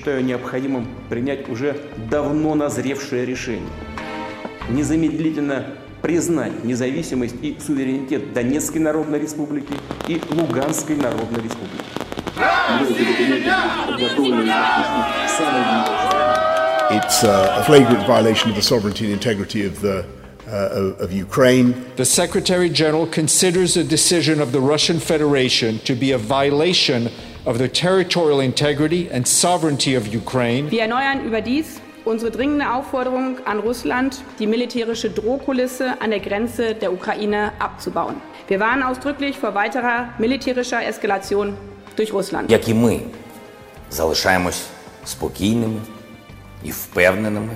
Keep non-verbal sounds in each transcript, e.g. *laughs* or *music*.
считаю необходимым принять уже давно назревшее решение. Незамедлительно признать независимость и суверенитет Донецкой Народной Республики и Луганской Народной Республики. It's a flagrant violation of the sovereignty and integrity of the uh, of Ukraine. The Secretary General considers the decision of the Russian Federation to be a violation of the territorial integrity and sovereignty of Ukraine. Wir erneuern überdies unsere dringende Aufforderung an Russland, die militärische Drohkulisse an der Grenze der Ukraine abzubauen. Wir warnen ausdrücklich vor weiterer militärischer Eskalation durch Russland. Як і ми залишаємось спокійними і впевненими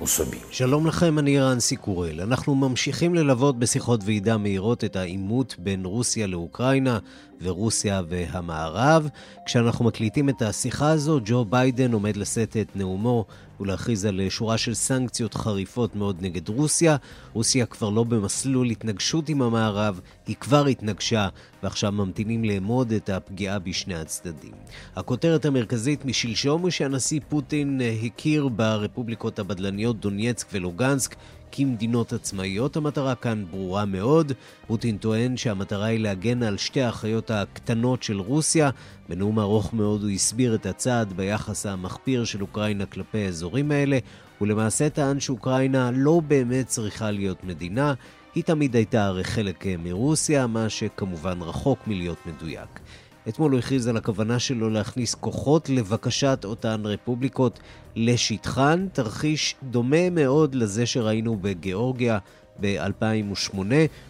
у собі. שלום לכם, אני רנסי קורל. אנחנו ממשיכים ללוות בשיחות ועידה מהירות את העימות בין רוסיה לאוקראינה ורוסיה והמערב. כשאנחנו מקליטים את השיחה הזו, ג'ו ביידן עומד לשאת את נאומו ולהכריז על שורה של סנקציות חריפות מאוד נגד רוסיה. רוסיה כבר לא במסלול התנגשות עם המערב, היא כבר התנגשה, ועכשיו ממתינים לאמוד את הפגיעה בשני הצדדים. הכותרת המרכזית משלשום היא שהנשיא פוטין הכיר ברפובליקות הבדלניות דונייצק ולוגנסק כמדינות עצמאיות. המטרה כאן ברורה מאוד. פוטין טוען שהמטרה היא להגן על שתי האחיות הקטנות של רוסיה. בנאום ארוך מאוד הוא הסביר את הצעד ביחס המחפיר של אוקראינה כלפי האזורים האלה. הוא למעשה טען שאוקראינה לא באמת צריכה להיות מדינה. היא תמיד הייתה הרי חלק מרוסיה, מה שכמובן רחוק מלהיות מדויק. אתמול הוא הכריז על הכוונה שלו להכניס כוחות לבקשת אותן רפובליקות לשטחן, תרחיש דומה מאוד לזה שראינו בגיאורגיה ב-2008.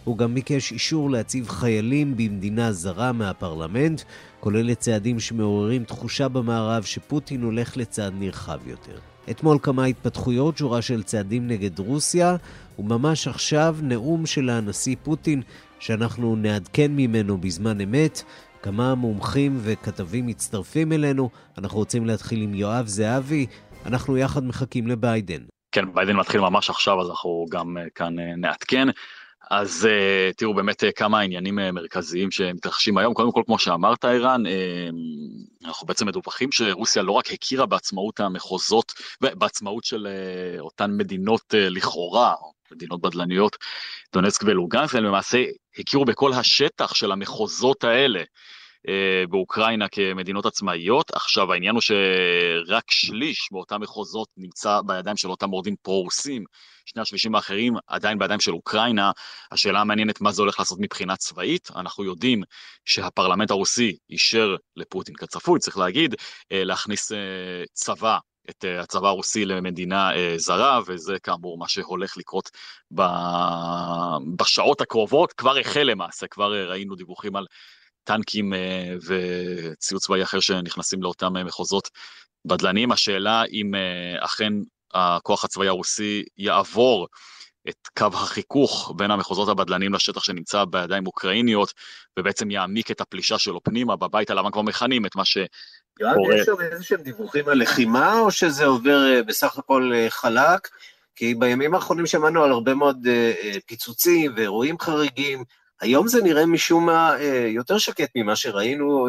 הוא גם ביקש אישור להציב חיילים במדינה זרה מהפרלמנט, כולל צעדים שמעוררים תחושה במערב שפוטין הולך לצעד נרחב יותר. אתמול כמה התפתחויות, שורה של צעדים נגד רוסיה, וממש עכשיו נאום של הנשיא פוטין שאנחנו נעדכן ממנו בזמן אמת. כמה מומחים וכתבים מצטרפים אלינו. אנחנו רוצים להתחיל עם יואב זהבי. אנחנו יחד מחכים לביידן. כן, ביידן מתחיל ממש עכשיו, אז אנחנו גם כאן נעדכן. אז תראו באמת כמה עניינים מרכזיים שמתרחשים היום. קודם כל, כמו שאמרת, ערן, אנחנו בעצם מדווחים שרוסיה לא רק הכירה בעצמאות המחוזות, בעצמאות של אותן מדינות לכאורה, מדינות בדלניות, דונצק ולוגנסק, הם למעשה הכירו בכל השטח של המחוזות האלה באוקראינה כמדינות עצמאיות. עכשיו העניין הוא שרק שליש באותם מחוזות נמצא בידיים של אותם מורדים פרו-רוסים, שני השלישים האחרים עדיין בידיים של אוקראינה. השאלה המעניינת מה זה הולך לעשות מבחינה צבאית, אנחנו יודעים שהפרלמנט הרוסי אישר לפוטין כצפוי, צריך להגיד, להכניס צבא את הצבא הרוסי למדינה זרה, וזה כאמור מה שהולך לקרות בשעות הקרובות, כבר החל למעשה, כבר ראינו דיווחים על טנקים וציוד צבאי אחר שנכנסים לאותם מחוזות בדלניים. השאלה אם אכן הכוח הצבאי הרוסי יעבור את קו החיכוך בין המחוזות הבדלניים לשטח שנמצא בידיים אוקראיניות, ובעצם יעמיק את הפלישה שלו פנימה, בבית הלבן כבר מכנים את מה ש... יואב, יש שם איזה שהם דיווחים על לחימה, או שזה עובר בסך הכל חלק? כי בימים האחרונים שמענו על הרבה מאוד פיצוצים ואירועים חריגים, היום זה נראה משום מה יותר שקט ממה שראינו,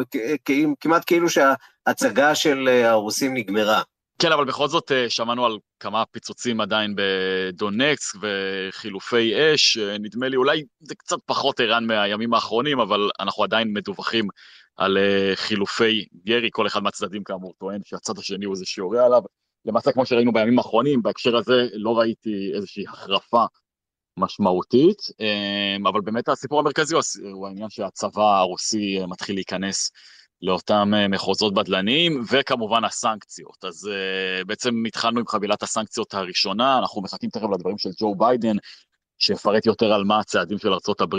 כמעט כאילו שההצגה של הרוסים נגמרה. כן, אבל בכל זאת שמענו על כמה פיצוצים עדיין בדונקס וחילופי אש, נדמה לי אולי זה קצת פחות ערן מהימים האחרונים, אבל אנחנו עדיין מדווחים על חילופי ירי, כל אחד מהצדדים כאמור טוען שהצד השני הוא זה שיורה עליו. למעשה כמו שראינו בימים האחרונים, בהקשר הזה לא ראיתי איזושהי החרפה משמעותית, אבל באמת הסיפור המרכזי הוא העניין שהצבא הרוסי מתחיל להיכנס לאותם מחוזות בדלניים, וכמובן הסנקציות. אז בעצם התחלנו עם חבילת הסנקציות הראשונה, אנחנו מחכים תכף לדברים של ג'ו ביידן, שיפרט יותר על מה הצעדים של ארה"ב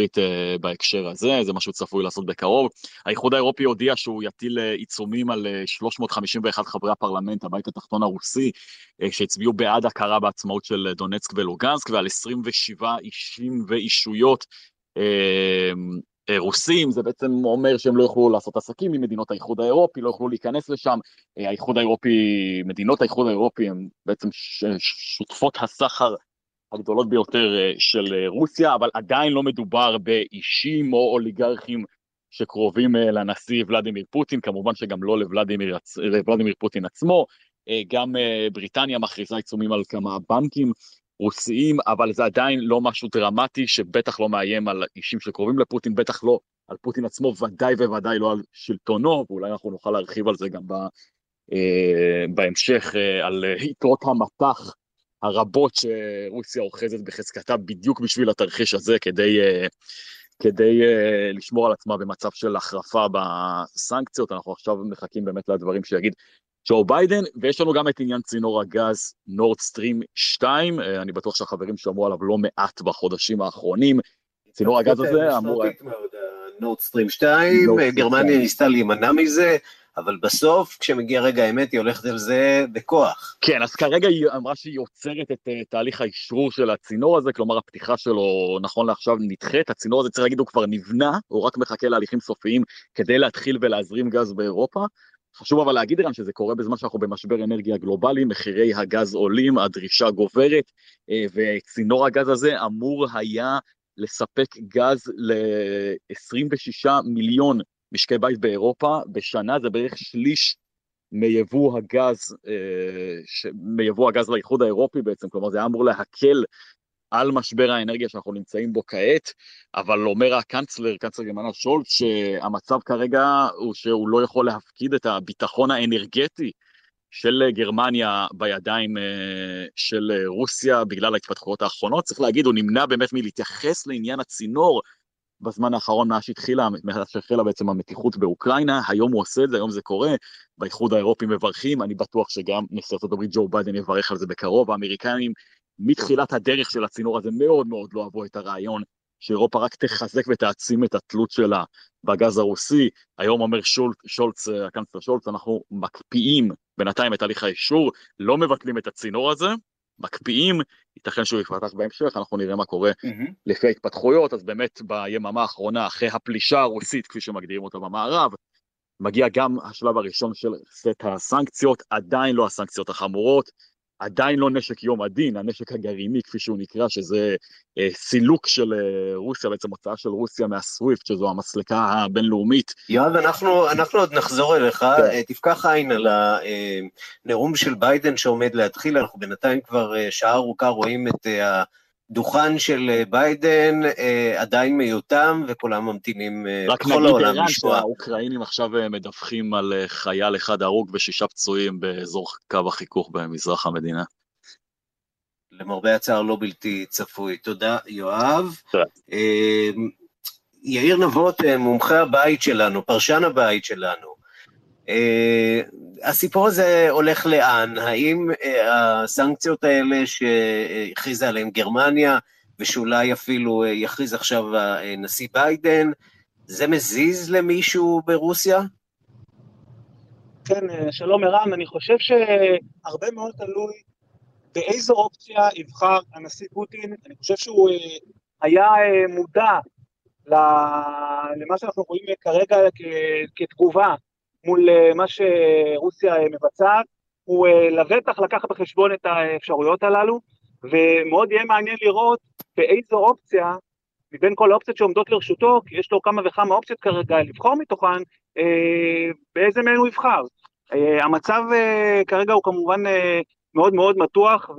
בהקשר הזה, זה משהו צפוי לעשות בקרוב. האיחוד האירופי הודיע שהוא יטיל עיצומים על 351 חברי הפרלמנט, הבית התחתון הרוסי, שהצביעו בעד הכרה בעצמאות של דונצק ולוגנסק, ועל 27 אישים ואישויות רוסים, זה בעצם אומר שהם לא יוכלו לעשות עסקים עם מדינות האיחוד האירופי, לא יוכלו להיכנס לשם. האיחוד האירופי, מדינות האיחוד האירופי הן בעצם שותפות הסחר הגדולות ביותר של רוסיה, אבל עדיין לא מדובר באישים או אוליגרכים שקרובים לנשיא ולדימיר פוטין, כמובן שגם לא לוולדימיר, לוולדימיר פוטין עצמו, גם בריטניה מכריזה עיצומים על כמה בנקים רוסיים, אבל זה עדיין לא משהו דרמטי שבטח לא מאיים על אישים שקרובים לפוטין, בטח לא על פוטין עצמו, ודאי וודאי לא על שלטונו, ואולי אנחנו נוכל להרחיב על זה גם אה, בהמשך, אה, על יתרות המטח הרבות שרוסיה אוחזת בחזקתה בדיוק בשביל התרחיש הזה, כדי, אה, כדי אה, לשמור על עצמה במצב של החרפה בסנקציות. אנחנו עכשיו מחכים באמת לדברים שיגיד ג'ו ביידן, ויש לנו גם את עניין צינור הגז נורד סטרים 2, אני בטוח שהחברים שמעו עליו לא מעט בחודשים האחרונים. צינור הגז הזה אמור... נורד סטרים 2, גרמניה ניסתה להימנע מזה, אבל בסוף, כשמגיע רגע האמת, היא הולכת על זה בכוח. כן, אז כרגע היא אמרה שהיא עוצרת את uh, תהליך האשרור של הצינור הזה, כלומר הפתיחה שלו נכון לעכשיו נדחית, הצינור הזה צריך להגיד הוא כבר נבנה, הוא רק מחכה להליכים סופיים כדי להתחיל ולהזרים גז באירופה. חשוב אבל להגיד גם שזה קורה בזמן שאנחנו במשבר אנרגיה גלובלי, מחירי הגז עולים, הדרישה גוברת, אה, וצינור הגז הזה אמור היה לספק גז ל-26 מיליון משקי בית באירופה בשנה, זה בערך שליש מיבוא הגז, אה, מיבוא הגז לאיחוד האירופי בעצם, כלומר זה היה אמור להקל על משבר האנרגיה שאנחנו נמצאים בו כעת, אבל אומר הקנצלר, קנצלר גרמנה שולט, שהמצב כרגע הוא שהוא לא יכול להפקיד את הביטחון האנרגטי של גרמניה בידיים אה, של רוסיה בגלל ההתפתחויות האחרונות. צריך להגיד, הוא נמנע באמת מלהתייחס לעניין הצינור בזמן האחרון מאז שהתחילה, מאז שהחלה בעצם המתיחות באוקראינה, היום הוא עושה את זה, היום זה קורה, באיחוד האירופי מברכים, אני בטוח שגם נשיא ארצות הברית ג'ו ביידן יברך על זה בקרוב, האמריקאים מתחילת הדרך של הצינור הזה מאוד מאוד לא אהבו את הרעיון שאירופה רק תחזק ותעצים את התלות שלה בגז הרוסי. היום אומר שולץ, שולץ הקנצלר שולץ, אנחנו מקפיאים בינתיים את תהליך האישור, לא מבטלים את הצינור הזה, מקפיאים, ייתכן שהוא יפתח בהמשך, אנחנו נראה מה קורה mm-hmm. לפי ההתפתחויות, אז באמת ביממה האחרונה, אחרי הפלישה הרוסית, כפי שמגדירים אותה במערב, מגיע גם השלב הראשון של סט הסנקציות, עדיין לא הסנקציות החמורות, עדיין לא נשק יום הדין, הנשק הגרעיני כפי שהוא נקרא, שזה אה, סילוק של אה, רוסיה, בעצם הוצאה של רוסיה מהסוויפט, שזו המסלקה הבינלאומית. יואב, אנחנו, אנחנו עוד נחזור אליך, כן. אה, תפקח עין על הנאום של ביידן שעומד להתחיל, אנחנו בינתיים כבר אה, שעה ארוכה רואים את אה, דוכן של אה, ביידן אה, עדיין מיותם וכולם ממתינים אה, בכל העולם לשמוע. רק נגיד שהאוקראינים עכשיו מדווחים על חייל אחד הרוג ושישה פצועים באזור קו החיכוך במזרח המדינה. למרבה הצער לא בלתי צפוי. תודה, יואב. תודה. יאיר נבות, מומחה הבית שלנו, פרשן הבית שלנו. הסיפור הזה הולך לאן? האם אה, הסנקציות האלה שהכריזה עליהן גרמניה, ושאולי אפילו אה, יכריז עכשיו הנשיא ביידן, זה מזיז למישהו ברוסיה? כן, אה, שלום ערן, אני חושב שהרבה מאוד תלוי באיזו אופציה יבחר הנשיא פוטין. אני חושב שהוא היה מודע למה שאנחנו רואים כרגע כתגובה מול אה, מה שרוסיה אה, מבצעת, הוא אה, לבטח לקח בחשבון את האפשרויות הללו, ומאוד יהיה מעניין לראות באיזו אופציה, מבין כל האופציות שעומדות לרשותו, כי יש לו כמה וכמה אופציות כרגע לבחור מתוכן, באיזה מהן הוא יבחר. המצב כרגע הוא כמובן מאוד מאוד מתוח,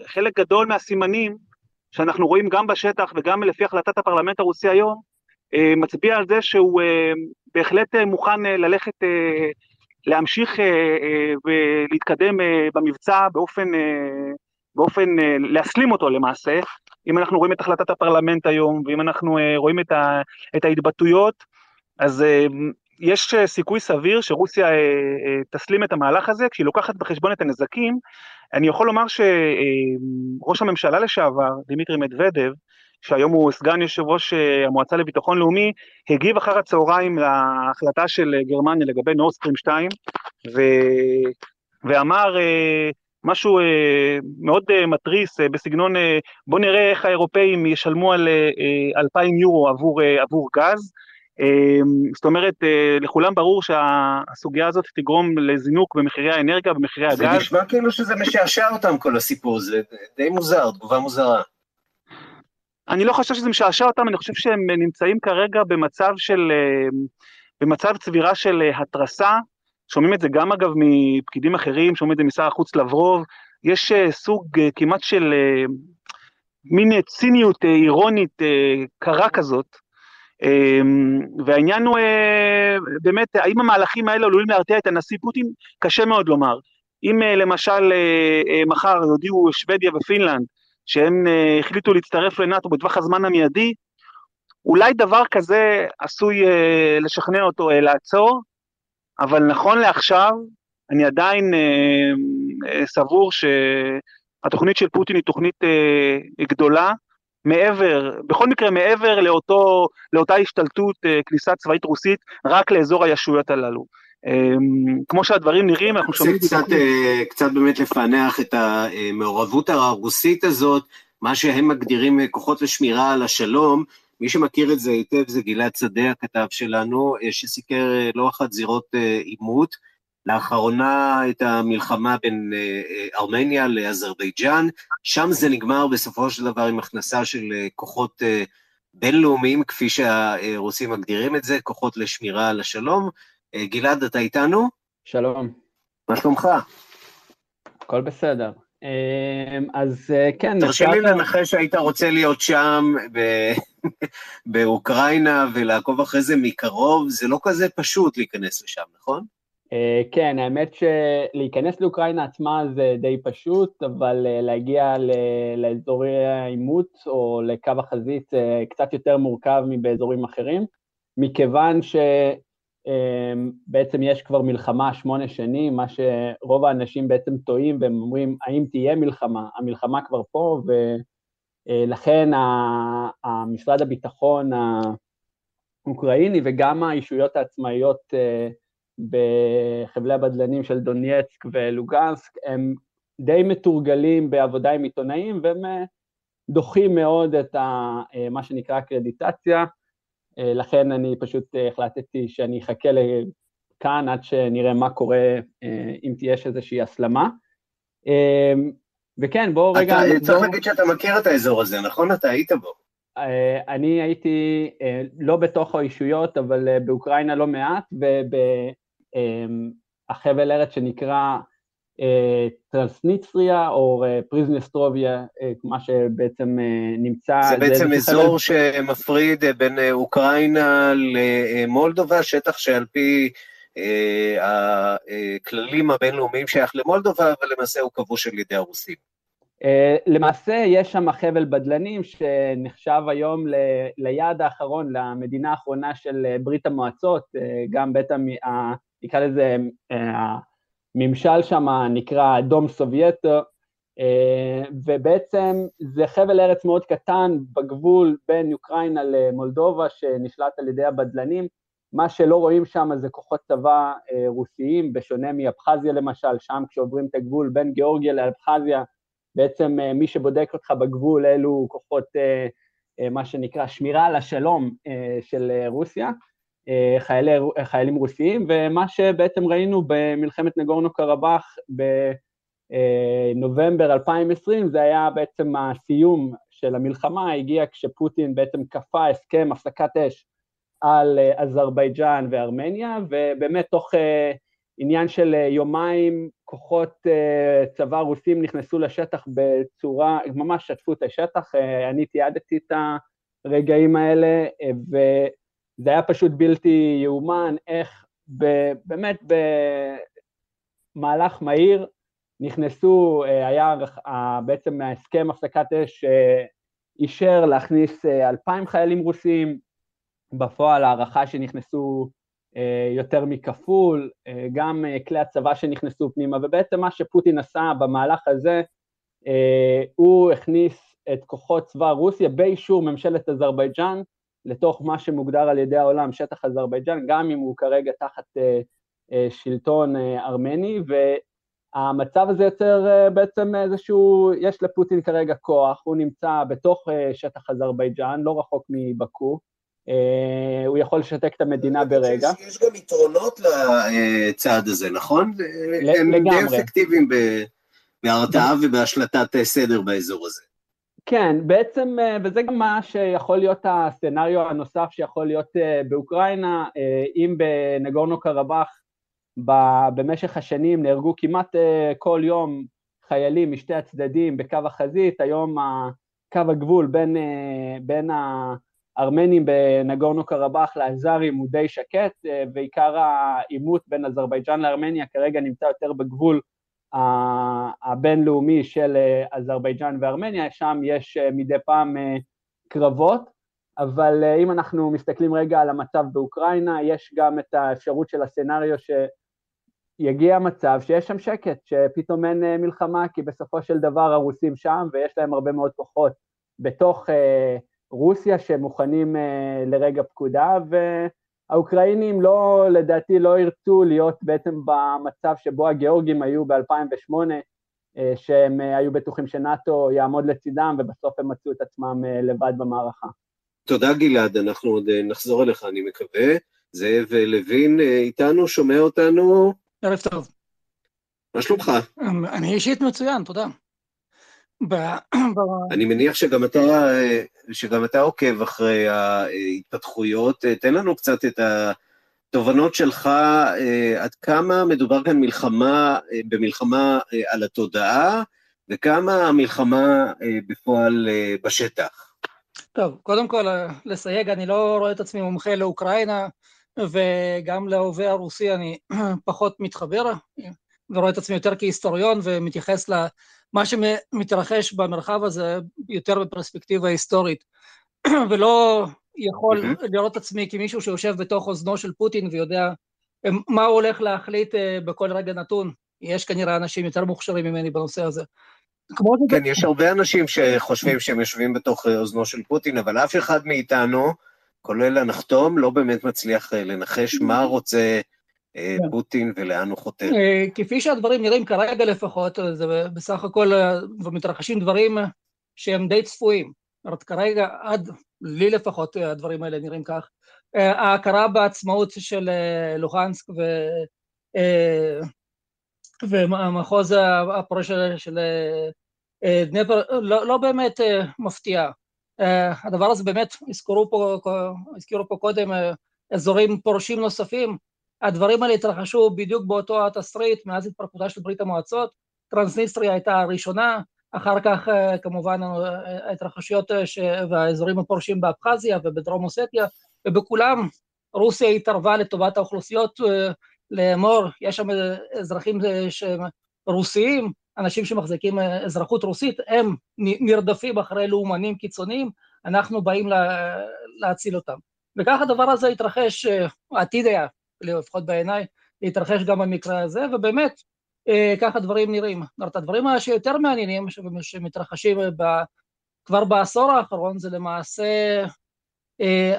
וחלק גדול מהסימנים שאנחנו רואים גם בשטח וגם לפי החלטת הפרלמנט הרוסי היום, מצביע על זה שהוא בהחלט אה, מוכן אה, ללכת, אה, להמשיך ולהתקדם במבצע באופן, באופן, להסלים אותו למעשה. אם אנחנו רואים את החלטת הפרלמנט היום, ואם אנחנו רואים את, ה, את ההתבטאויות, אז יש סיכוי סביר שרוסיה תסלים את המהלך הזה, כשהיא לוקחת בחשבון את הנזקים. אני יכול לומר שראש הממשלה לשעבר, דימיטרי מדוודב, שהיום הוא סגן יושב ראש אה, המועצה לביטחון לאומי, הגיב אחר הצהריים להחלטה של אה, גרמניה לגבי נורסטרים 2, ו... ואמר אה, משהו מאוד מתריס בסגנון בוא נראה איך האירופאים ישלמו על 2,000 יורו עבור, עבור גז. זאת אומרת, לכולם ברור שהסוגיה הזאת תגרום לזינוק במחירי האנרגיה, במחירי הגז. זה נשמע כאילו שזה משעשע אותם כל הסיפור, זה די מוזר, תגובה מוזרה. אני לא חושב שזה משעשע אותם, אני חושב שהם נמצאים כרגע במצב של, במצב צבירה של התרסה, שומעים את זה גם אגב מפקידים אחרים, שומעים את זה משר החוץ לברוב, יש סוג כמעט של מין ציניות אירונית קרה כזאת, והעניין הוא באמת, האם המהלכים האלה עלולים להרתיע את הנשיא פוטין? קשה מאוד לומר. אם למשל מחר יודיעו שוודיה ופינלנד שהם החליטו להצטרף לנאט"ו בטווח הזמן המיידי, אולי דבר כזה עשוי לשכנע אותו לעצור, אבל נכון לעכשיו, אני עדיין סבור שהתוכנית של פוטין היא תוכנית גדולה, מעבר, בכל מקרה מעבר לאותו, לאותה השתלטות, כניסה צבאית רוסית, רק לאזור הישויות הללו. כמו שהדברים נראים, אנחנו שומעים... קצת, קצת באמת לפענח את המעורבות הרוסית הזאת, מה שהם מגדירים כוחות לשמירה על השלום, מי שמכיר את זה היטב זה גלעד שדה, הכתב שלנו, שסיקר לא אחת זירות עימות, לאחרונה את המלחמה בין ארמניה לאזרבייג'אן, שם זה נגמר בסופו של דבר עם הכנסה של כוחות בינלאומיים, כפי שהרוסים מגדירים את זה, כוחות לשמירה על השלום. גלעד, אתה איתנו? שלום. מה שלומך? הכל בסדר. אז כן... תרשה לי לנחש שהיית רוצה להיות שם *laughs* באוקראינה ולעקוב אחרי זה מקרוב, זה לא כזה פשוט להיכנס לשם, נכון? כן, האמת שלהיכנס לאוקראינה עצמה זה די פשוט, אבל להגיע לאזורי העימות או לקו החזית קצת יותר מורכב מבאזורים אחרים, מכיוון שבעצם יש כבר מלחמה שמונה שנים, מה שרוב האנשים בעצם טועים והם אומרים, האם תהיה מלחמה? המלחמה כבר פה, ולכן המשרד הביטחון האוקראיני וגם הישויות העצמאיות בחבלי הבדלנים של דונייצק ולוגנסק, הם די מתורגלים בעבודה עם עיתונאים, והם דוחים מאוד את ה, מה שנקרא קרדיטציה, לכן אני פשוט החלטתי שאני אחכה לכאן עד שנראה מה קורה, אם תהיה איזושהי הסלמה. וכן, בואו רגע... אתה צריך להגיד שאתה מכיר את האזור הזה, נכון? אתה היית בו. אני הייתי לא בתוך האישויות, אבל באוקראינה לא מעט, ובחבל ארץ שנקרא טרנסניצריה או פריזנסטרוביה, מה שבעצם נמצא... זה בעצם אזור שמפריד בין אוקראינה למולדובה, שטח שעל פי הכללים הבינלאומיים שייך למולדובה, אבל למעשה הוא כבוש על ידי הרוסים. למעשה יש שם חבל בדלנים שנחשב היום ליעד האחרון, למדינה האחרונה של ברית המועצות, גם בית, נקרא לזה, הממשל שם נקרא דום סובייטו, ובעצם זה חבל ארץ מאוד קטן בגבול בין אוקראינה למולדובה שנשלט על ידי הבדלנים, מה שלא רואים שם זה כוחות צבא רוסיים, בשונה מאבחזיה למשל, שם כשעוברים את הגבול בין גיאורגיה לאבחזיה, בעצם מי שבודק אותך בגבול אלו כוחות, מה שנקרא, שמירה על השלום של רוסיה, חיילי, חיילים רוסיים, ומה שבעצם ראינו במלחמת נגורנו קרבאח בנובמבר 2020, זה היה בעצם הסיום של המלחמה, הגיע כשפוטין בעצם כפה הסכם הפסקת אש על אזרבייג'אן וארמניה, ובאמת תוך עניין של יומיים כוחות צבא רוסים נכנסו לשטח בצורה, ממש שטפו את השטח, אני תיעדתי את הרגעים האלה, וזה היה פשוט בלתי יאומן, איך באמת במהלך מהיר נכנסו, היה בעצם ההסכם הפסקת אש אישר להכניס אלפיים חיילים רוסים, בפועל הערכה שנכנסו יותר מכפול, גם כלי הצבא שנכנסו פנימה, ובעצם מה שפוטין עשה במהלך הזה, הוא הכניס את כוחות צבא רוסיה באישור ממשלת אזרבייג'אן, לתוך מה שמוגדר על ידי העולם שטח אזרבייג'אן, גם אם הוא כרגע תחת שלטון ארמני, והמצב הזה יוצר בעצם איזשהו, יש לפוטין כרגע כוח, הוא נמצא בתוך שטח אזרבייג'אן, לא רחוק מבקו, הוא יכול לשתק את המדינה ברגע. יש גם יתרונות לצעד הזה, נכון? לגמרי. הם די אפקטיביים בהרתעה ובהשלטת סדר באזור הזה. כן, בעצם, וזה גם מה שיכול להיות הסצנריו הנוסף שיכול להיות באוקראינה, אם בנגורנו קרבאח במשך השנים נהרגו כמעט כל יום חיילים משתי הצדדים בקו החזית, היום קו הגבול בין, בין הארמנים בנגורנו קרבאח לאזרים הוא די שקט, ועיקר העימות בין אזרבייג'אן לארמניה כרגע נמצא יותר בגבול הבינלאומי של אזרבייג'אן וארמניה, שם יש מדי פעם קרבות, אבל אם אנחנו מסתכלים רגע על המצב באוקראינה, יש גם את האפשרות של הסצנריו שיגיע מצב שיש שם שקט, שפתאום אין מלחמה, כי בסופו של דבר הרוסים שם ויש להם הרבה מאוד כוחות בתוך רוסיה שמוכנים לרגע פקודה, והאוקראינים לא, לדעתי לא ירצו להיות בעצם במצב שבו הגיאורגים היו ב-2008, שהם היו בטוחים שנאט"ו יעמוד לצידם ובסוף הם מצאו את עצמם לבד במערכה. תודה גלעד, אנחנו עוד נחזור אליך אני מקווה. זאב לוין איתנו, שומע אותנו? ערב טוב. מה שלומך? אני אישית מצוין, תודה. *clears throat* ב... אני מניח שגם אתה, שגם אתה עוקב אחרי ההתפתחויות, תן לנו קצת את התובנות שלך, עד כמה מדובר כאן מלחמה, במלחמה על התודעה, וכמה המלחמה בפועל בשטח. טוב, קודם כל לסייג, אני לא רואה את עצמי מומחה לאוקראינה, וגם להווה הרוסי אני *clears throat* פחות מתחבר, ורואה את עצמי יותר כהיסטוריון ומתייחס למה שמתרחש במרחב הזה יותר בפרספקטיבה היסטורית, *clears throat* ולא יכול mm-hmm. לראות עצמי כמישהו שיושב בתוך אוזנו של פוטין ויודע מה הוא הולך להחליט בכל רגע נתון. יש כנראה אנשים יותר מוכשרים ממני בנושא הזה. כן, יש הרבה אנשים שחושבים שהם יושבים בתוך אוזנו של פוטין, אבל אף אחד מאיתנו, כולל הנחתום, לא באמת מצליח לנחש מה רוצה פוטין ולאן הוא חותר. כפי שהדברים נראים כרגע לפחות, זה בסך הכל, ומתרחשים דברים שהם די צפויים. כרגע, עד לי לפחות, הדברים האלה נראים כך. ההכרה בעצמאות של לוחנסק ו... ומחוז הפורש של דנפר לא, לא באמת מפתיע. הדבר הזה באמת, הזכרו פה, הזכירו פה קודם אזורים פורשים נוספים, הדברים האלה התרחשו בדיוק באותו התסריט מאז התפרקותה של ברית המועצות, טרנסניסטריה הייתה הראשונה, אחר כך כמובן ההתרחשויות והאזורים הפורשים באבחזיה ובדרום אוסטיה, ובכולם רוסיה התערבה לטובת האוכלוסיות לאמור, יש שם אזרחים שהם רוסיים, אנשים שמחזיקים אזרחות רוסית, הם נרדפים אחרי לאומנים קיצוניים, אנחנו באים לה, להציל אותם. וכך הדבר הזה התרחש, העתיד היה, לפחות בעיניי, להתרחש גם במקרה הזה, ובאמת, ככה דברים נראים. זאת אומרת, הדברים שיותר מעניינים, שמתרחשים ב, כבר בעשור האחרון, זה למעשה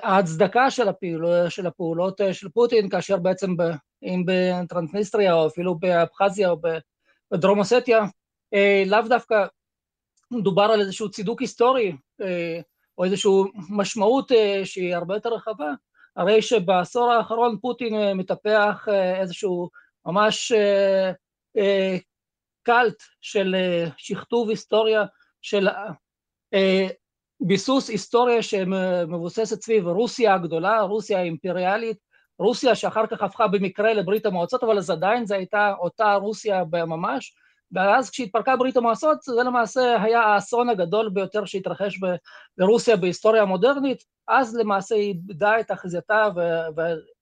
ההצדקה של, הפעול, של הפעולות של פוטין, כאשר בעצם ב, אם בטרנסניסטריה או אפילו באבחזיה או בדרום אוסטיה, לאו דווקא מדובר על איזשהו צידוק היסטורי או איזושהי משמעות שהיא הרבה יותר רחבה, הרי שבעשור האחרון פוטין מטפח איזשהו ממש קאלט של שכתוב היסטוריה, של ביסוס היסטוריה שמבוססת סביב רוסיה הגדולה, רוסיה האימפריאלית, רוסיה שאחר כך הפכה במקרה לברית המועצות, אבל אז עדיין זו הייתה אותה רוסיה ממש, ואז כשהתפרקה ברית המועצות, זה למעשה היה האסון הגדול ביותר שהתרחש ברוסיה בהיסטוריה המודרנית, אז למעשה היא איבדה את אחיזתה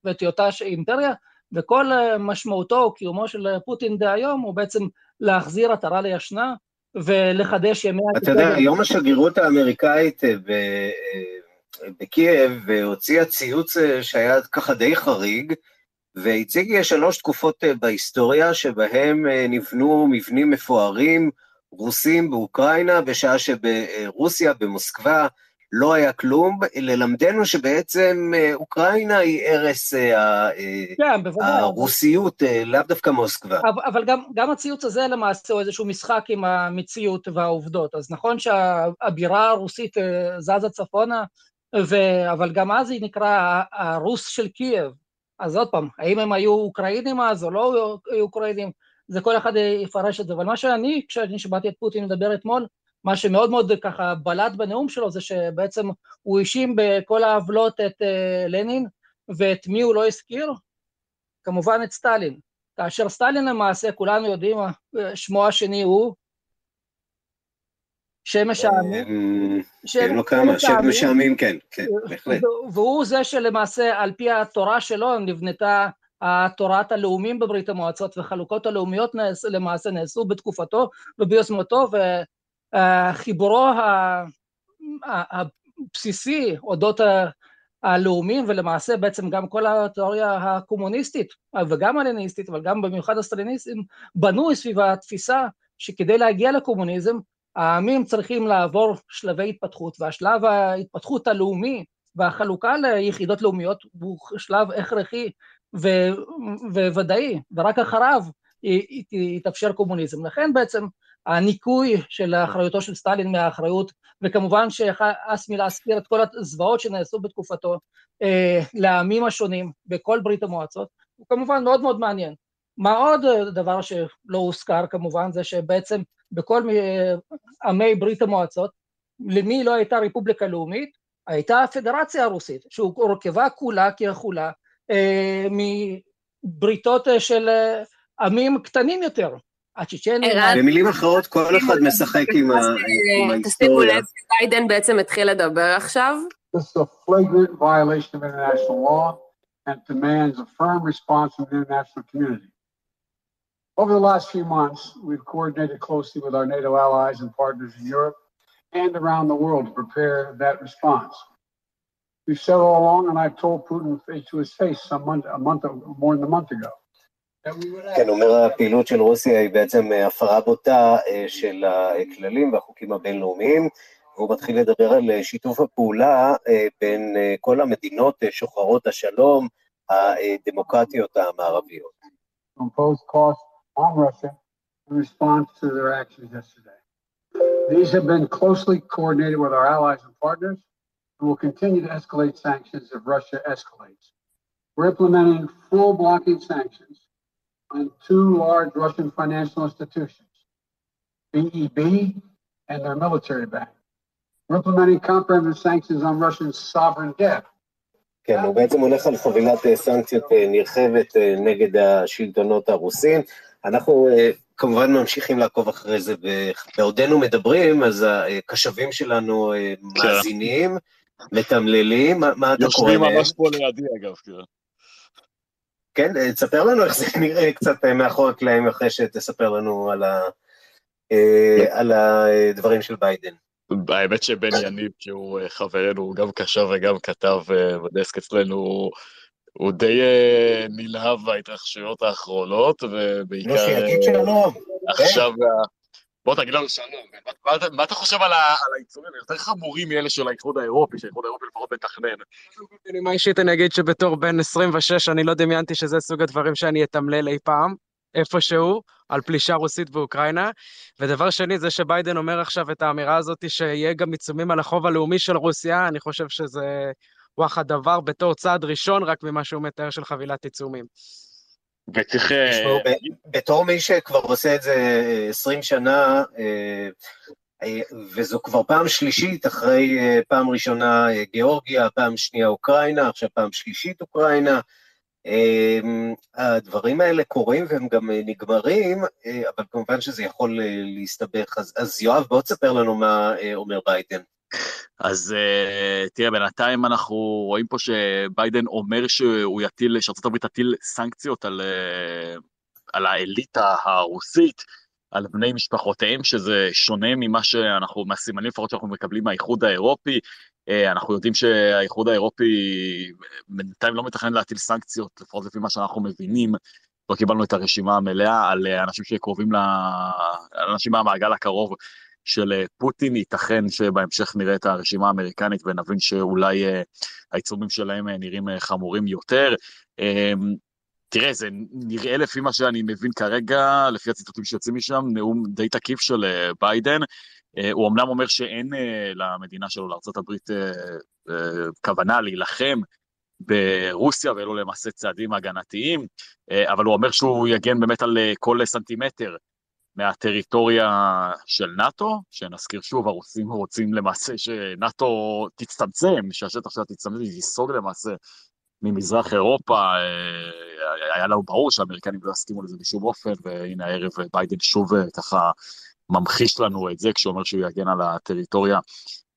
ואת היותה אימפריה, וכל משמעותו או קיומו של פוטין דהיום הוא בעצם להחזיר עטרה לישנה ולחדש ימי... אתה יודע, היום השגרירות האמריקאית בקייב הוציאה ציוץ שהיה ככה די חריג, והציג שלוש תקופות בהיסטוריה שבהם נבנו מבנים מפוארים רוסים באוקראינה, בשעה שברוסיה, במוסקבה, לא היה כלום, ללמדנו שבעצם אוקראינה היא ערש כן, הרוסיות, לאו דווקא מוסקבה. אבל גם, גם הציוץ הזה למעשה הוא איזשהו משחק עם המציאות והעובדות, אז נכון שהבירה הרוסית זזה צפונה, ו... אבל גם אז היא נקרא הרוס של קייב, אז עוד פעם, האם הם היו אוקראינים אז או לא היו אוקראינים, זה כל אחד יפרש את זה, אבל מה שאני, כשאני שמעתי את פוטין לדבר אתמול, מה שמאוד מאוד ככה בלט בנאום שלו זה שבעצם הוא האשים בכל העוולות את לנין, ואת מי הוא לא הזכיר? כמובן את סטלין. כאשר סטלין למעשה, כולנו יודעים, שמו השני הוא שמש העמים. כן, לא כמה, שמש העמים, כן, כן, בהחלט. והוא זה שלמעשה, על פי התורה שלו, נבנתה התורת הלאומים בברית המועצות, וחלוקות הלאומיות למעשה נעשו בתקופתו וביוזמתו, וחיבורו הבסיסי אודות הלאומים, ולמעשה בעצם גם כל התיאוריה הקומוניסטית, וגם הלניסטית, אבל גם במיוחד הסטליניסטים, בנו סביב התפיסה שכדי להגיע לקומוניזם, העמים צריכים לעבור שלבי התפתחות, והשלב ההתפתחות הלאומי והחלוקה ליחידות לאומיות הוא שלב הכרחי וודאי, ורק אחריו יתאפשר קומוניזם. לכן בעצם הניקוי של אחריותו של סטלין מהאחריות, וכמובן שהס מלהזכיר את כל הזוועות שנעשו בתקופתו אה, לעמים השונים בכל ברית המועצות, הוא כמובן מאוד מאוד מעניין. מה עוד דבר שלא הוזכר כמובן זה שבעצם בכל עמי ברית המועצות, למי לא הייתה רפובליקה לאומית? הייתה הפדרציה הרוסית, שהורכבה כולה כחולה אה, מבריתות של עמים קטנים יותר, הצ'צ'נים. במילים אחרות, כל אחד משחק עם ההיסטוריה. תשימו לב שביידן בעצם התחיל לדבר עכשיו. This is a flagrant violation of international law and demands a firm response from the international community. Over the last few months, we've coordinated closely with our NATO allies and partners in Europe and around the world to prepare that response. We've said all along, and I've told Putin to his face some month, a month, more than a month ago, כן, אומר הפעילות של רוסיה היא בעצם הפרה בוטה של הכללים והחוקים הבינלאומיים, והוא מתחיל לדבר על שיתוף הפעולה בין כל המדינות שוחרות השלום הדמוקרטיות המערביות. These have been closely coordinated with our allies and partners and will continue to escalate sanctions if Russia escalates. We're implementing full blocking sanctions on two large Russian financial institutions, BEB and their military bank. We're implementing comprehensive sanctions on Russian sovereign debt. כן, הוא בעצם הולך על חבילת סנקציות נרחבת נגד השלטונות הרוסים. אנחנו כמובן ממשיכים לעקוב אחרי זה, בעודנו מדברים, אז הקשבים שלנו מאזינים, מתמללים, מה אתה קורא להם? יושבים ממש פה לידי אגב, כן. כן, תספר לנו איך זה *laughs* נראה קצת מאחורי הקלעים אחרי שתספר לנו על, ה, על הדברים של ביידן. האמת שבן יניב, שהוא חברנו, הוא גם קשר וגם כתב בדסק אצלנו, הוא די נלהב בהתרחשויות האחרונות, ובעיקר... לא, שיגיד שלום. עכשיו, בוא תגיד לנו שלום, מה אתה חושב על העיצומים היותר חמורים מאלה של האיחוד האירופי, שהאיחוד האירופי לפחות מתכנן? בנימה אישית אני אגיד שבתור בן 26 אני לא דמיינתי שזה סוג הדברים שאני אתמלל אי פעם, איפשהו, על פלישה רוסית באוקראינה. ודבר שני, זה שביידן אומר עכשיו את האמירה הזאת שיהיה גם עיצומים על החוב הלאומי של רוסיה, אני חושב שזה וואחד דבר בתור צעד ראשון רק ממה שהוא מתאר של חבילת עיצומים. וצריך... בתור מי שכבר עושה את זה 20 שנה, וזו כבר פעם שלישית, אחרי פעם ראשונה גיאורגיה, פעם שנייה אוקראינה, עכשיו פעם שלישית אוקראינה, הדברים האלה קורים והם גם נגמרים, אבל כמובן שזה יכול להסתבך. אז, אז יואב, בוא תספר לנו מה אומר ביידן. אז תראה, בינתיים אנחנו רואים פה שביידן אומר שהוא יטיל, שארצות הברית תטיל סנקציות על, על האליטה הרוסית, על בני משפחותיהם, שזה שונה ממה שאנחנו, מהסימנים לפחות שאנחנו מקבלים מהאיחוד האירופי. אנחנו יודעים שהאיחוד האירופי בינתיים לא מתכנן להטיל סנקציות, לפחות לפי מה שאנחנו מבינים, לא קיבלנו את הרשימה המלאה על אנשים שקרובים, לאנשים מהמעגל הקרוב של פוטין, ייתכן שבהמשך נראה את הרשימה האמריקנית ונבין שאולי העיצומים שלהם נראים חמורים יותר. תראה, זה נראה לפי מה שאני מבין כרגע, לפי הציטוטים שיוצאים משם, נאום די תקיף של ביידן. הוא אמנם אומר שאין למדינה שלו, לארה"ב, כוונה להילחם ברוסיה ואלו למעשה צעדים הגנתיים, אבל הוא אומר שהוא יגן באמת על כל סנטימטר מהטריטוריה של נאט"ו, שנזכיר שוב, הרוסים רוצים למעשה שנאט"ו תצטמצם, שהשטח שלה תצטמצם, ייסוג למעשה ממזרח אירופה, אה, היה לנו ברור שהאמריקנים לא יסכימו לזה בשום אופן, והנה הערב ביידן שוב אה, ככה ממחיש לנו את זה כשהוא אומר שהוא יגן על הטריטוריה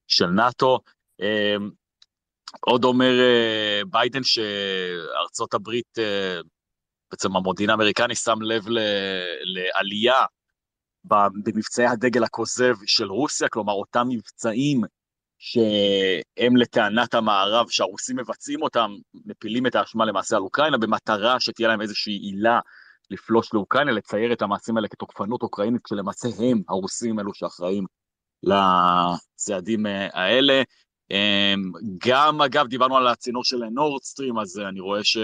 של נאט"ו. אה, עוד אומר ביידן שארצות הברית, בעצם המודיעין האמריקני שם לב לעלייה במבצעי הדגל הכוזב של רוסיה, כלומר אותם מבצעים שהם לטענת המערב, שהרוסים מבצעים אותם, מפילים את האשמה למעשה על אוקראינה, במטרה שתהיה להם איזושהי עילה לפלוש לאוקראינה, לצייר את המעשים האלה כתוקפנות אוקראינית, כשלמעשה הם, הרוסים, אלו שאחראים לצעדים אה, האלה. אמ, גם, אגב, דיברנו על הצינור של נורדסטרים, אז אני רואה ש...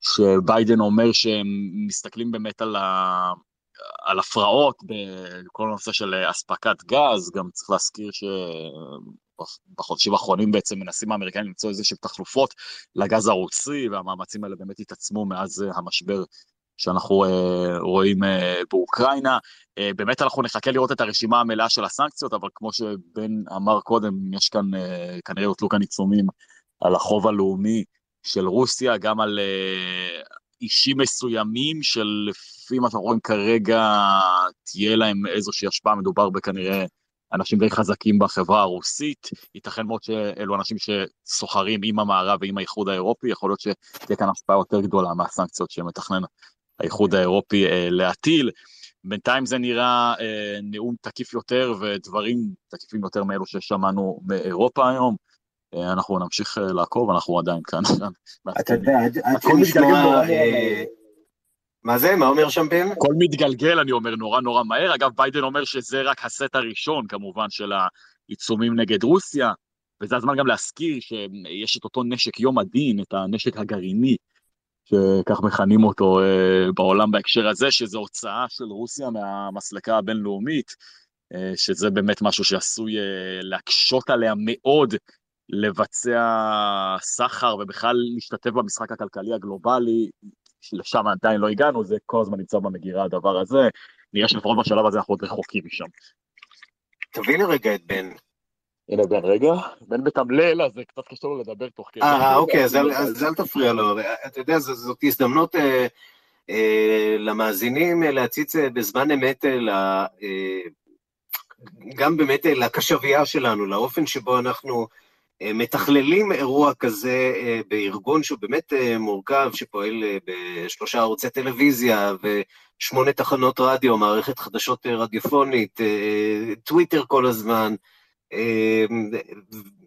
שביידן אומר שהם מסתכלים באמת על, ה... על הפרעות בכל הנושא של אספקת גז, גם צריך להזכיר שבחודשים האחרונים בעצם מנסים האמריקאים למצוא איזה שהם תחלופות לגז הרוסי, והמאמצים האלה באמת התעצמו מאז המשבר שאנחנו רואים באוקראינה. באמת אנחנו נחכה לראות את הרשימה המלאה של הסנקציות, אבל כמו שבן אמר קודם, יש כאן, כנראה יוטלו כאן עיצומים על החוב הלאומי של רוסיה, גם על אישים מסוימים שלפי מה שאנחנו רואים כרגע תהיה להם איזושהי השפעה, מדובר בכנראה אנשים די חזקים בחברה הרוסית, ייתכן מאוד שאלו אנשים שסוחרים עם המערב ועם האיחוד האירופי, יכול להיות שתהיה כאן השפעה יותר גדולה מהסנקציות שמתכנן האיחוד האירופי אה, להטיל. בינתיים זה נראה אה, נאום תקיף יותר ודברים תקיפים יותר מאלו ששמענו מאירופה היום. אה, אנחנו נמשיך אה, לעקוב, אנחנו עדיין כאן. *laughs* אתה יודע, עד שנשמע... אה, מה זה? מה אומר שם בן? הכל מתגלגל, אני אומר, נורא נורא מהר. אגב, ביידן אומר שזה רק הסט הראשון, כמובן, של העיצומים נגד רוסיה, וזה הזמן גם להזכיר שיש את אותו נשק יום הדין, את הנשק הגרעיני, שכך מכנים אותו בעולם בהקשר הזה, שזה הוצאה של רוסיה מהמסלקה הבינלאומית, שזה באמת משהו שעשוי להקשות עליה מאוד לבצע סחר ובכלל להשתתף במשחק הכלכלי הגלובלי, שלשם עדיין לא הגענו, זה כל הזמן נמצא במגירה הדבר הזה, נראה שלפחות בשלב הזה אנחנו עוד רחוקים משם. תביא לי רגע את בן. הנה בן רגע, בן מתמלל, אז זה קצת קשה לו לדבר תוך כדי. אה, אוקיי, אז אל תפריע לו. אתה יודע, זאת הזדמנות אה, אה, למאזינים אה, להציץ בזמן אמת גם באמת לקשבייה שלנו, לאופן שבו אנחנו אה, מתכללים אירוע כזה אה, בארגון שהוא באמת אה, מורכב, שפועל בשלושה ערוצי טלוויזיה ושמונה תחנות רדיו, מערכת חדשות רדיופונית, טוויטר כל הזמן,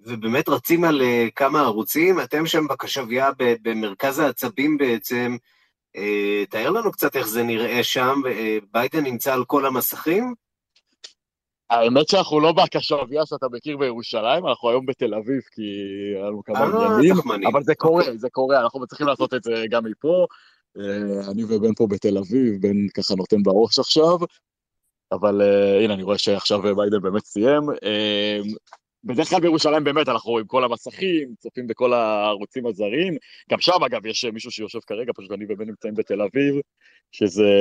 ובאמת רצים על כמה ערוצים. אתם שם בקשבייה במרכז העצבים בעצם. תאר לנו קצת איך זה נראה שם, ביידן נמצא על כל המסכים? האמת שאנחנו לא בקשבייה שאתה מכיר בירושלים, אנחנו היום בתל אביב, כי היה לנו כמה אה, עניינים, אבל זה קורה, זה קורה, אנחנו צריכים לעשות את זה גם מפה. אה, אני ובן פה בתל אביב, בן ככה נותן בראש עכשיו, אבל uh, הנה, אני רואה שעכשיו ביידן באמת סיים. בדרך כלל בירושלים באמת אנחנו רואים כל המסכים, צופים בכל הערוצים הזרים. גם שם, אגב, יש מישהו שיושב כרגע, פשוט אני ובן נמצאים בתל אביב, שזה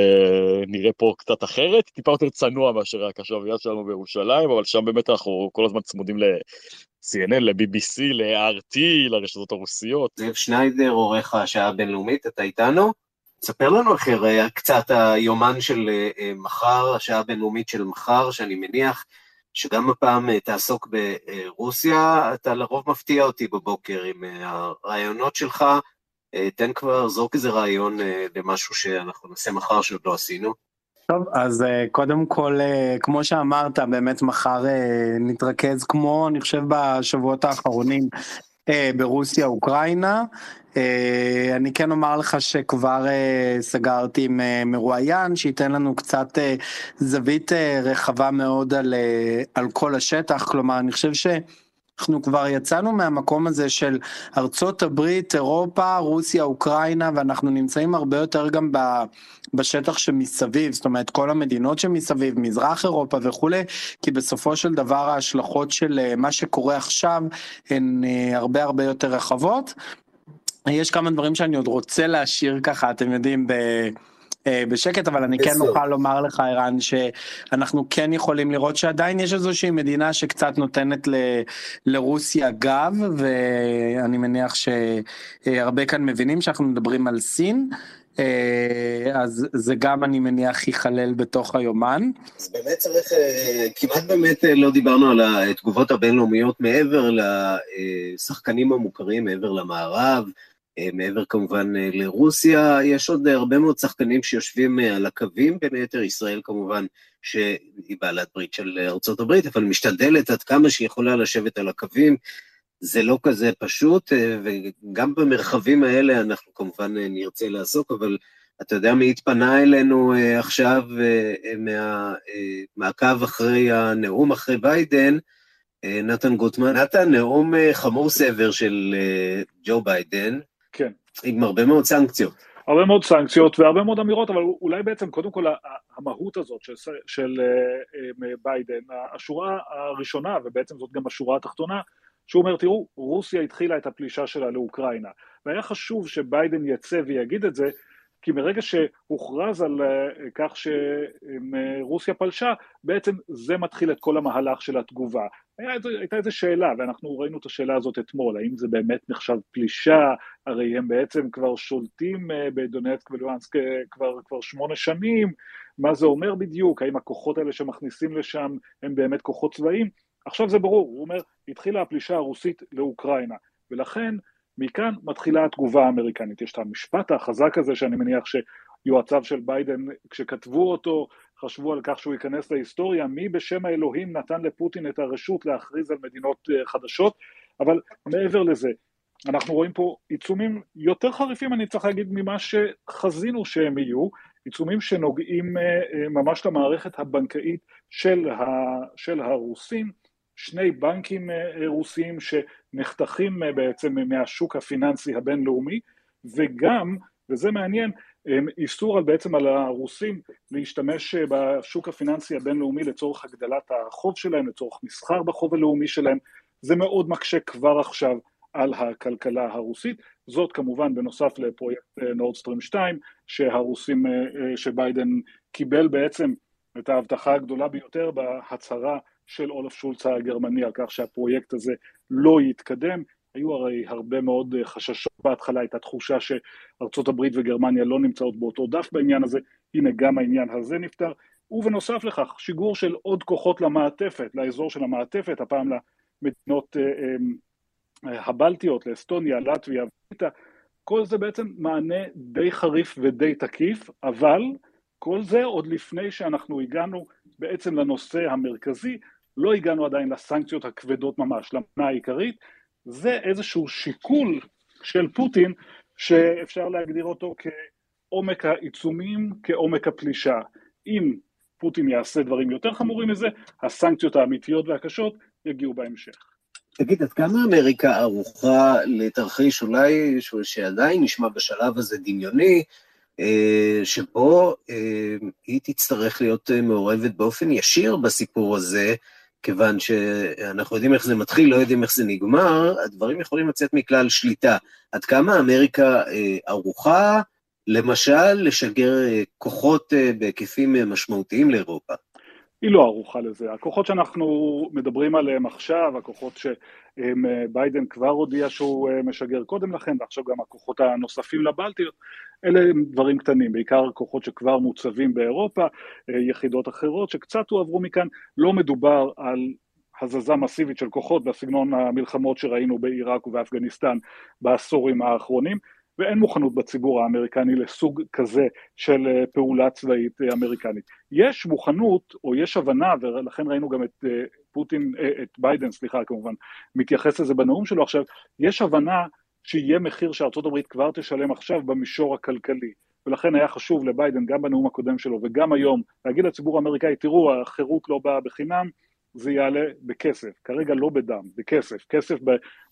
נראה פה קצת אחרת, טיפה יותר צנוע מאשר הקשבייה שלנו בירושלים, אבל שם באמת אנחנו כל הזמן צמודים ל-CNN, ל-BBC, ל-RT, לרשתות הרוסיות. זאב שניידר, עורך השעה הבינלאומית, אתה איתנו? תספר לנו איך יראה קצת היומן של אה, מחר, השעה הבינלאומית של מחר, שאני מניח שגם הפעם אה, תעסוק ברוסיה, אתה לרוב מפתיע אותי בבוקר עם אה, הרעיונות שלך, אה, תן כבר, זרוק איזה רעיון למשהו שאנחנו נעשה מחר שעוד לא עשינו. טוב, אז קודם כל, כמו שאמרת, באמת מחר נתרכז כמו, אני חושב, בשבועות האחרונים ברוסיה, אוקראינה. אה, אני כן אומר לך שכבר אה, סגרתי עם אה, מרואיין שייתן לנו קצת זווית רחבה מאוד על, על כל השטח, כלומר אני חושב ש... אנחנו כבר יצאנו מהמקום הזה של ארצות הברית, אירופה, רוסיה, אוקראינה, ואנחנו נמצאים הרבה יותר גם בשטח שמסביב, זאת אומרת כל המדינות שמסביב, מזרח אירופה וכולי, כי בסופו של דבר ההשלכות של מה שקורה עכשיו הן הרבה הרבה יותר רחבות. יש כמה דברים שאני עוד רוצה להשאיר ככה, אתם יודעים, ב... בשקט, אבל אני כן אוכל לומר לך, ערן, שאנחנו כן יכולים לראות שעדיין יש איזושהי מדינה שקצת נותנת ל, לרוסיה גב, ואני מניח שהרבה כאן מבינים שאנחנו מדברים על סין. אז זה גם אני מניח ייכלל בתוך היומן. אז באמת צריך, כמעט באמת לא דיברנו על התגובות הבינלאומיות מעבר לשחקנים המוכרים, מעבר למערב, מעבר כמובן לרוסיה, יש עוד הרבה מאוד שחקנים שיושבים על הקווים, בין היתר ישראל כמובן, שהיא בעלת ברית של הברית, אבל משתדלת עד כמה שהיא יכולה לשבת על הקווים. זה לא כזה פשוט, וגם במרחבים האלה אנחנו כמובן נרצה לעסוק, אבל אתה יודע מי התפנה אלינו עכשיו מהמעקב אחרי הנאום אחרי ביידן, נתן גוטמן. נתן, נאום חמור סבר של ג'ו ביידן. כן. עם הרבה מאוד סנקציות. הרבה מאוד סנקציות והרבה מאוד אמירות, אבל אולי בעצם קודם כל המהות הזאת של, של ביידן, השורה הראשונה, ובעצם זאת גם השורה התחתונה, שהוא אומר, תראו, רוסיה התחילה את הפלישה שלה לאוקראינה, והיה חשוב שביידן יצא ויגיד את זה, כי מרגע שהוכרז על כך שרוסיה פלשה, בעצם זה מתחיל את כל המהלך של התגובה. היה, הייתה איזו שאלה, ואנחנו ראינו את השאלה הזאת אתמול, האם זה באמת נחשב פלישה, הרי הם בעצם כבר שולטים בדונצק ולואנסק כבר, כבר שמונה שנים, מה זה אומר בדיוק, האם הכוחות האלה שמכניסים לשם הם באמת כוחות צבאיים? עכשיו זה ברור, הוא אומר, התחילה הפלישה הרוסית לאוקראינה, ולכן מכאן מתחילה התגובה האמריקנית. יש את המשפט החזק הזה שאני מניח שיועציו של ביידן, כשכתבו אותו, חשבו על כך שהוא ייכנס להיסטוריה, מי בשם האלוהים נתן לפוטין את הרשות להכריז על מדינות חדשות, אבל מעבר לזה, אנחנו רואים פה עיצומים יותר חריפים, אני צריך להגיד, ממה שחזינו שהם יהיו, עיצומים שנוגעים ממש למערכת הבנקאית של, ה, של הרוסים, שני בנקים רוסיים שנחתכים בעצם מהשוק הפיננסי הבינלאומי, וגם, וזה מעניין, איסור על בעצם על הרוסים להשתמש בשוק הפיננסי הבינלאומי לצורך הגדלת החוב שלהם, לצורך מסחר בחוב הלאומי שלהם, זה מאוד מקשה כבר עכשיו על הכלכלה הרוסית, זאת כמובן בנוסף לפרויקט נורדסטרים 2, שהרוסים, שביידן קיבל בעצם את ההבטחה הגדולה ביותר בהצהרה של אולף שולץ הגרמני על כך שהפרויקט הזה לא יתקדם. היו הרי הרבה מאוד חששות. בהתחלה, הייתה תחושה שארצות הברית וגרמניה לא נמצאות באותו דף בעניין הזה, הנה גם העניין הזה נפתר, ובנוסף לכך שיגור של עוד כוחות למעטפת, לאזור של המעטפת, הפעם למדינות הבלטיות, לאסטוניה, לטביה, כל זה בעצם מענה די חריף ודי תקיף, אבל כל זה עוד לפני שאנחנו הגענו בעצם לנושא המרכזי, לא הגענו עדיין לסנקציות הכבדות ממש, למנה העיקרית, זה איזשהו שיקול של פוטין שאפשר להגדיר אותו כעומק העיצומים, כעומק הפלישה. אם פוטין יעשה דברים יותר חמורים מזה, הסנקציות האמיתיות והקשות יגיעו בהמשך. תגיד, עד כמה אמריקה ערוכה לתרחיש אולי שעדיין נשמע בשלב הזה דמיוני, שבו היא תצטרך להיות מעורבת באופן ישיר בסיפור הזה, כיוון שאנחנו יודעים איך זה מתחיל, לא יודעים איך זה נגמר, הדברים יכולים לצאת מכלל שליטה. עד כמה אמריקה ערוכה, למשל, לשגר כוחות בהיקפים משמעותיים לאירופה? היא לא ערוכה לזה. הכוחות שאנחנו מדברים עליהם עכשיו, הכוחות שביידן כבר הודיע שהוא משגר קודם לכן, ועכשיו גם הכוחות הנוספים לבלטיות, אלה הם דברים קטנים, בעיקר כוחות שכבר מוצבים באירופה, יחידות אחרות שקצת הועברו מכאן, לא מדובר על הזזה מסיבית של כוחות בסגנון המלחמות שראינו בעיראק ובאפגניסטן בעשורים האחרונים, ואין מוכנות בציבור האמריקני לסוג כזה של פעולה צבאית אמריקנית. יש מוכנות, או יש הבנה, ולכן ראינו גם את פוטין, את ביידן, סליחה כמובן, מתייחס לזה בנאום שלו עכשיו, יש הבנה שיהיה מחיר שארצות הברית כבר תשלם עכשיו במישור הכלכלי. ולכן היה חשוב לביידן, גם בנאום הקודם שלו וגם היום, להגיד לציבור האמריקאי, תראו, החירות לא באה בחינם, זה יעלה בכסף, כרגע לא בדם, בכסף, כסף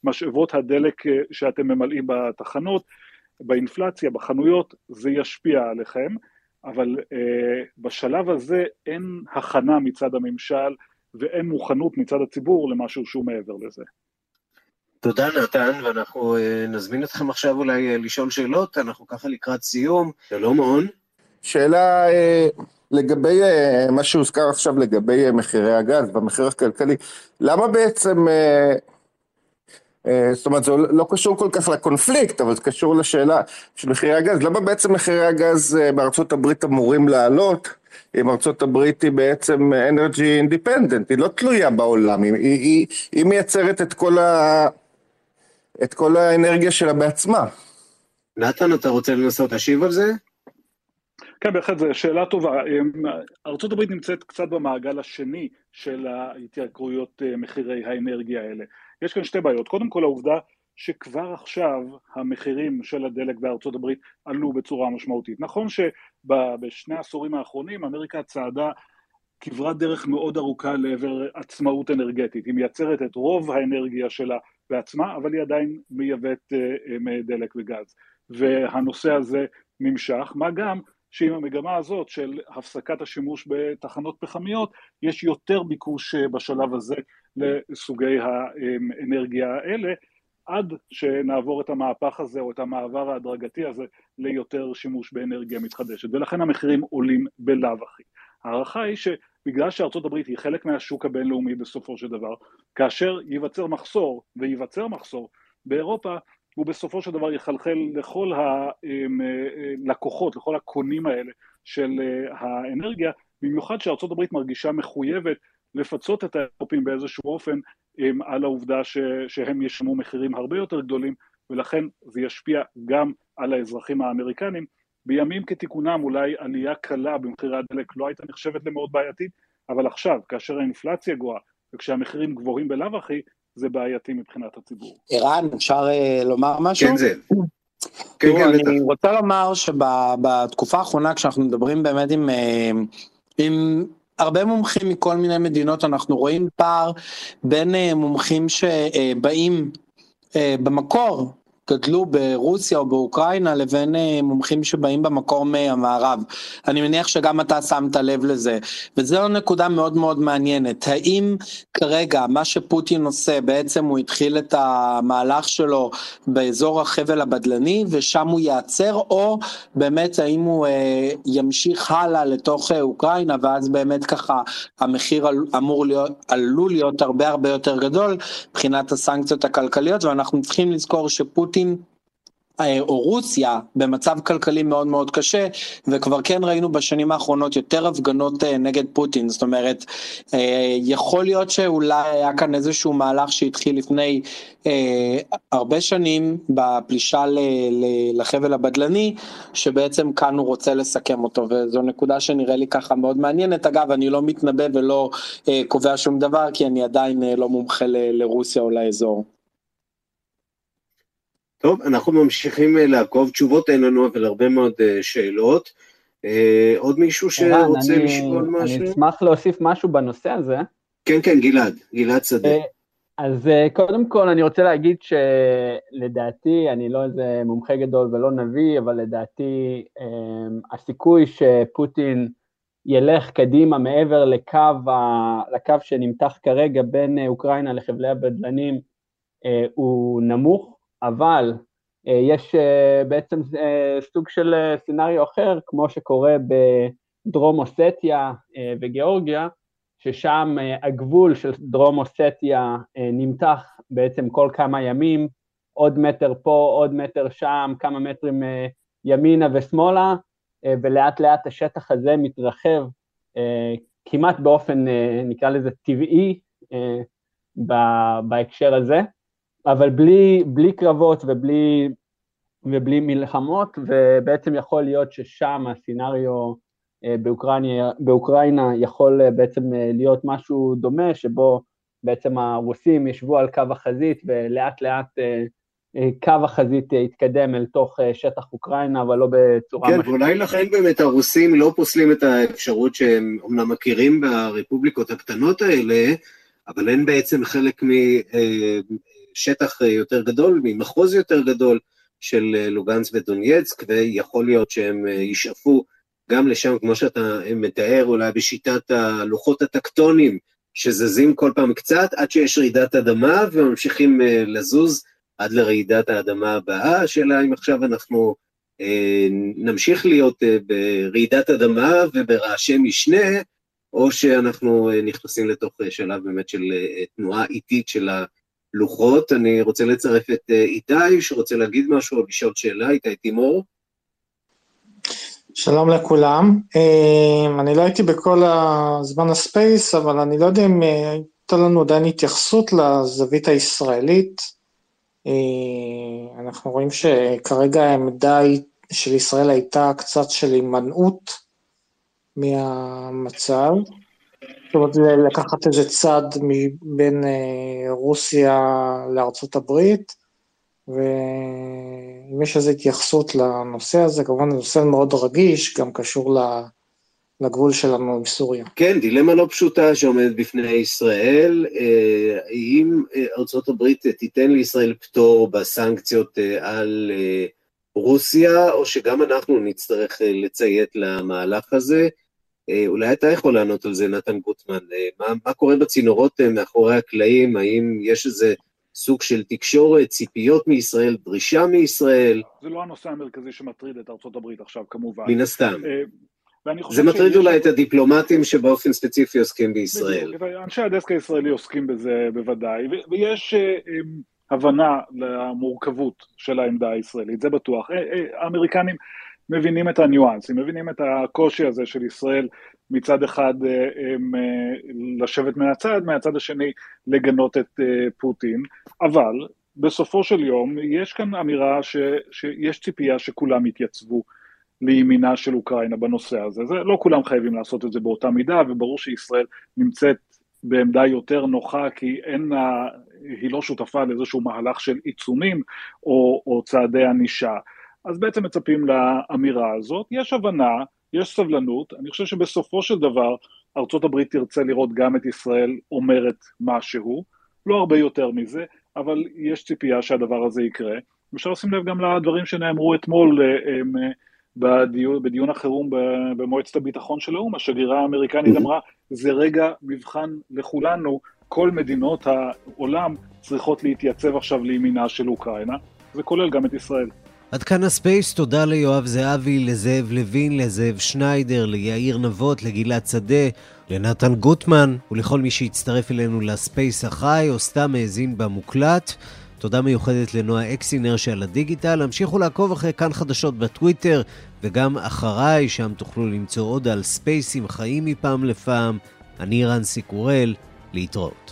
במשאבות הדלק שאתם ממלאים בתחנות, באינפלציה, בחנויות, זה ישפיע עליכם, אבל אה, בשלב הזה אין הכנה מצד הממשל ואין מוכנות מצד הציבור למשהו שהוא מעבר לזה. תודה נתן, ואנחנו אה, נזמין אתכם עכשיו אולי אה, לשאול שאלות, אנחנו ככה לקראת סיום. שלום און. שאלה לגבי מה שהוזכר עכשיו לגבי מחירי הגז והמחיר הכלכלי, למה בעצם זאת אומרת, זה לא קשור כל כך לקונפליקט, אבל זה קשור לשאלה של מחירי הגז. למה בעצם מחירי הגז בארצות הברית אמורים לעלות, אם ארצות הברית היא בעצם אנרגי אינדיפנדנט, היא לא תלויה בעולם, היא, היא, היא מייצרת את כל, ה, את כל האנרגיה שלה בעצמה. נתן, אתה רוצה לנסות להשיב על זה? כן, בהחלט, זו שאלה טובה. ארה"ב נמצאת קצת במעגל השני של ההתייקרויות מחירי האנרגיה האלה. יש כאן שתי בעיות. קודם כל העובדה שכבר עכשיו המחירים של הדלק בארצות הברית עלו בצורה משמעותית. נכון שבשני העשורים האחרונים אמריקה צעדה כברת דרך מאוד ארוכה לעבר עצמאות אנרגטית. היא מייצרת את רוב האנרגיה שלה בעצמה, אבל היא עדיין מייבאת דלק וגז. והנושא הזה נמשך, מה גם שעם המגמה הזאת של הפסקת השימוש בתחנות פחמיות, יש יותר ביקוש בשלב הזה לסוגי האנרגיה האלה, עד שנעבור את המהפך הזה או את המעבר ההדרגתי הזה ליותר שימוש באנרגיה מתחדשת, ולכן המחירים עולים בלאו הכי. ההערכה היא שבגלל שארצות הברית היא חלק מהשוק הבינלאומי בסופו של דבר, כאשר ייווצר מחסור, וייווצר מחסור, באירופה הוא בסופו של דבר יחלחל לכל הלקוחות, לכל הקונים האלה של האנרגיה, במיוחד הברית מרגישה מחויבת לפצות את האירופים באיזשהו אופן על העובדה ש, שהם ישלמו מחירים הרבה יותר גדולים ולכן זה ישפיע גם על האזרחים האמריקנים. בימים כתיקונם אולי עלייה קלה במחירי הדלק לא הייתה נחשבת למאוד בעייתית, אבל עכשיו כאשר האינפלציה גואה וכשהמחירים גבוהים בלאו הכי זה בעייתי מבחינת הציבור. ערן, אפשר uh, לומר משהו? כן, זה. כן, כן, אני רוצה לומר שבתקופה האחרונה כשאנחנו מדברים באמת עם, עם הרבה מומחים מכל מיני מדינות, אנחנו רואים פער בין מומחים שבאים במקור גדלו ברוסיה או באוקראינה לבין מומחים שבאים במקור מהמערב. אני מניח שגם אתה שמת לב לזה, וזו נקודה מאוד מאוד מעניינת. האם כרגע מה שפוטין עושה, בעצם הוא התחיל את המהלך שלו באזור החבל הבדלני ושם הוא ייעצר, או באמת האם הוא אה, ימשיך הלאה לתוך אוקראינה ואז באמת ככה המחיר אמור להיות, עלול להיות הרבה הרבה יותר גדול מבחינת הסנקציות הכלכליות, ואנחנו צריכים לזכור שפוטין פוטין או רוסיה במצב כלכלי מאוד מאוד קשה וכבר כן ראינו בשנים האחרונות יותר הפגנות נגד פוטין. זאת אומרת יכול להיות שאולי היה כאן איזשהו מהלך שהתחיל לפני אה, הרבה שנים בפלישה לחבל הבדלני שבעצם כאן הוא רוצה לסכם אותו. וזו נקודה שנראה לי ככה מאוד מעניינת. אגב אני לא מתנבא ולא אה, קובע שום דבר כי אני עדיין אה, לא מומחה לרוסיה או לאזור. טוב, אנחנו ממשיכים לעקוב, תשובות אין לנו, אבל הרבה מאוד שאלות. עוד מישהו שרוצה לשאול משהו? אני אשמח להוסיף משהו בנושא הזה. כן, כן, גלעד, גלעד שדה. אז קודם כל אני רוצה להגיד שלדעתי, אני לא איזה מומחה גדול ולא נביא, אבל לדעתי הסיכוי שפוטין ילך קדימה מעבר לקו, ה, לקו שנמתח כרגע בין אוקראינה לחבלי הבדלנים הוא נמוך, אבל יש בעצם סוג של סצנריו אחר, כמו שקורה בדרום אוסטיה וגיאורגיה, ששם הגבול של דרום אוסטיה נמתח בעצם כל כמה ימים, עוד מטר פה, עוד מטר שם, כמה מטרים ימינה ושמאלה, ולאט לאט השטח הזה מתרחב כמעט באופן, נקרא לזה טבעי, בהקשר הזה. אבל בלי, בלי קרבות ובלי, ובלי מלחמות, ובעצם יכול להיות ששם הסצנריו באוקראינה, באוקראינה יכול בעצם להיות משהו דומה, שבו בעצם הרוסים ישבו על קו החזית ולאט לאט קו החזית יתקדם אל תוך שטח אוקראינה, אבל לא בצורה... כן, ואולי לכן באמת הרוסים לא פוסלים את האפשרות שהם אומנם מכירים ברפובליקות הקטנות האלה, אבל הן בעצם חלק מ... שטח יותר גדול, ממחוז יותר גדול של לוגנס ודונייצק, ויכול להיות שהם ישאפו גם לשם, כמו שאתה מתאר, אולי בשיטת הלוחות הטקטונים, שזזים כל פעם קצת, עד שיש רעידת אדמה, וממשיכים לזוז עד לרעידת האדמה הבאה. השאלה אם עכשיו אנחנו נמשיך להיות ברעידת אדמה וברעשי משנה, או שאנחנו נכנסים לתוך שלב באמת של תנועה איטית של הלוחות. אני רוצה לצרף את איתי, שרוצה להגיד משהו או לשאול שאלה, איתי תימור. שלום לכולם, אמ, אני לא הייתי בכל הזמן הספייס, אבל אני לא יודע אם אה, הייתה לנו עדיין התייחסות לזווית הישראלית. אה, אנחנו רואים שכרגע העמדה של ישראל הייתה קצת של הימנעות מהמצב. זאת אומרת, לקחת איזה צד בין אה, רוסיה לארצות הברית. ואם יש איזו התייחסות לנושא הזה, כמובן זה נושא מאוד רגיש, גם קשור לגבול שלנו עם סוריה. כן, דילמה לא פשוטה שעומדת בפני ישראל, אה, האם אה, ארצות הברית תיתן לישראל פטור בסנקציות על רוסיה, או שגם אנחנו נצטרך לציית למהלך הזה? אולי אתה יכול לענות על זה, נתן גוטמן. מה, מה קורה בצינורות מאחורי הקלעים? האם יש איזה סוג של תקשורת, ציפיות מישראל, דרישה מישראל. זה לא הנושא המרכזי שמטריד את הברית עכשיו כמובן. מן הסתם. אה, זה מטריד. אולי את הדיפלומטים שבאופן ספציפי עוסקים בישראל. אנשי הדסק הישראלי עוסקים בזה בוודאי, ויש אה, הבנה למורכבות של העמדה הישראלית, זה בטוח. אה, האמריקנים מבינים את הניואנסים, מבינים את הקושי הזה של ישראל מצד אחד הם, לשבת מהצד, מהצד השני לגנות את פוטין, אבל בסופו של יום יש כאן אמירה ש, שיש ציפייה שכולם יתייצבו לימינה של אוקראינה בנושא הזה. זה, לא כולם חייבים לעשות את זה באותה מידה, וברור שישראל נמצאת בעמדה יותר נוחה כי אין לה, היא לא שותפה לאיזשהו מהלך של עיצומים או, או צעדי ענישה. אז בעצם מצפים לאמירה הזאת. יש הבנה, יש סבלנות, אני חושב שבסופו של דבר ארצות הברית תרצה לראות גם את ישראל אומרת משהו, לא הרבה יותר מזה, אבל יש ציפייה שהדבר הזה יקרה. אפשר לשים לב גם לדברים שנאמרו אתמול הם, אה, בדיון, בדיון החירום במועצת הביטחון של האו"ם, השגרירה האמריקנית אמרה, זה רגע מבחן לכולנו, כל מדינות העולם צריכות להתייצב עכשיו לימינה של אוקראינה, זה כולל גם את ישראל. עד כאן הספייס, תודה ליואב זהבי, לזאב לוין, לזאב שניידר, ליאיר נבות, לגלעד שדה, לנתן גוטמן ולכל מי שהצטרף אלינו לספייס החי או סתם האזין במוקלט. תודה מיוחדת לנועה אקסינר שעל הדיגיטל. המשיכו לעקוב אחרי כאן חדשות בטוויטר וגם אחריי, שם תוכלו למצוא עוד על ספייסים חיים מפעם לפעם. אני רנסי קורל, להתראות.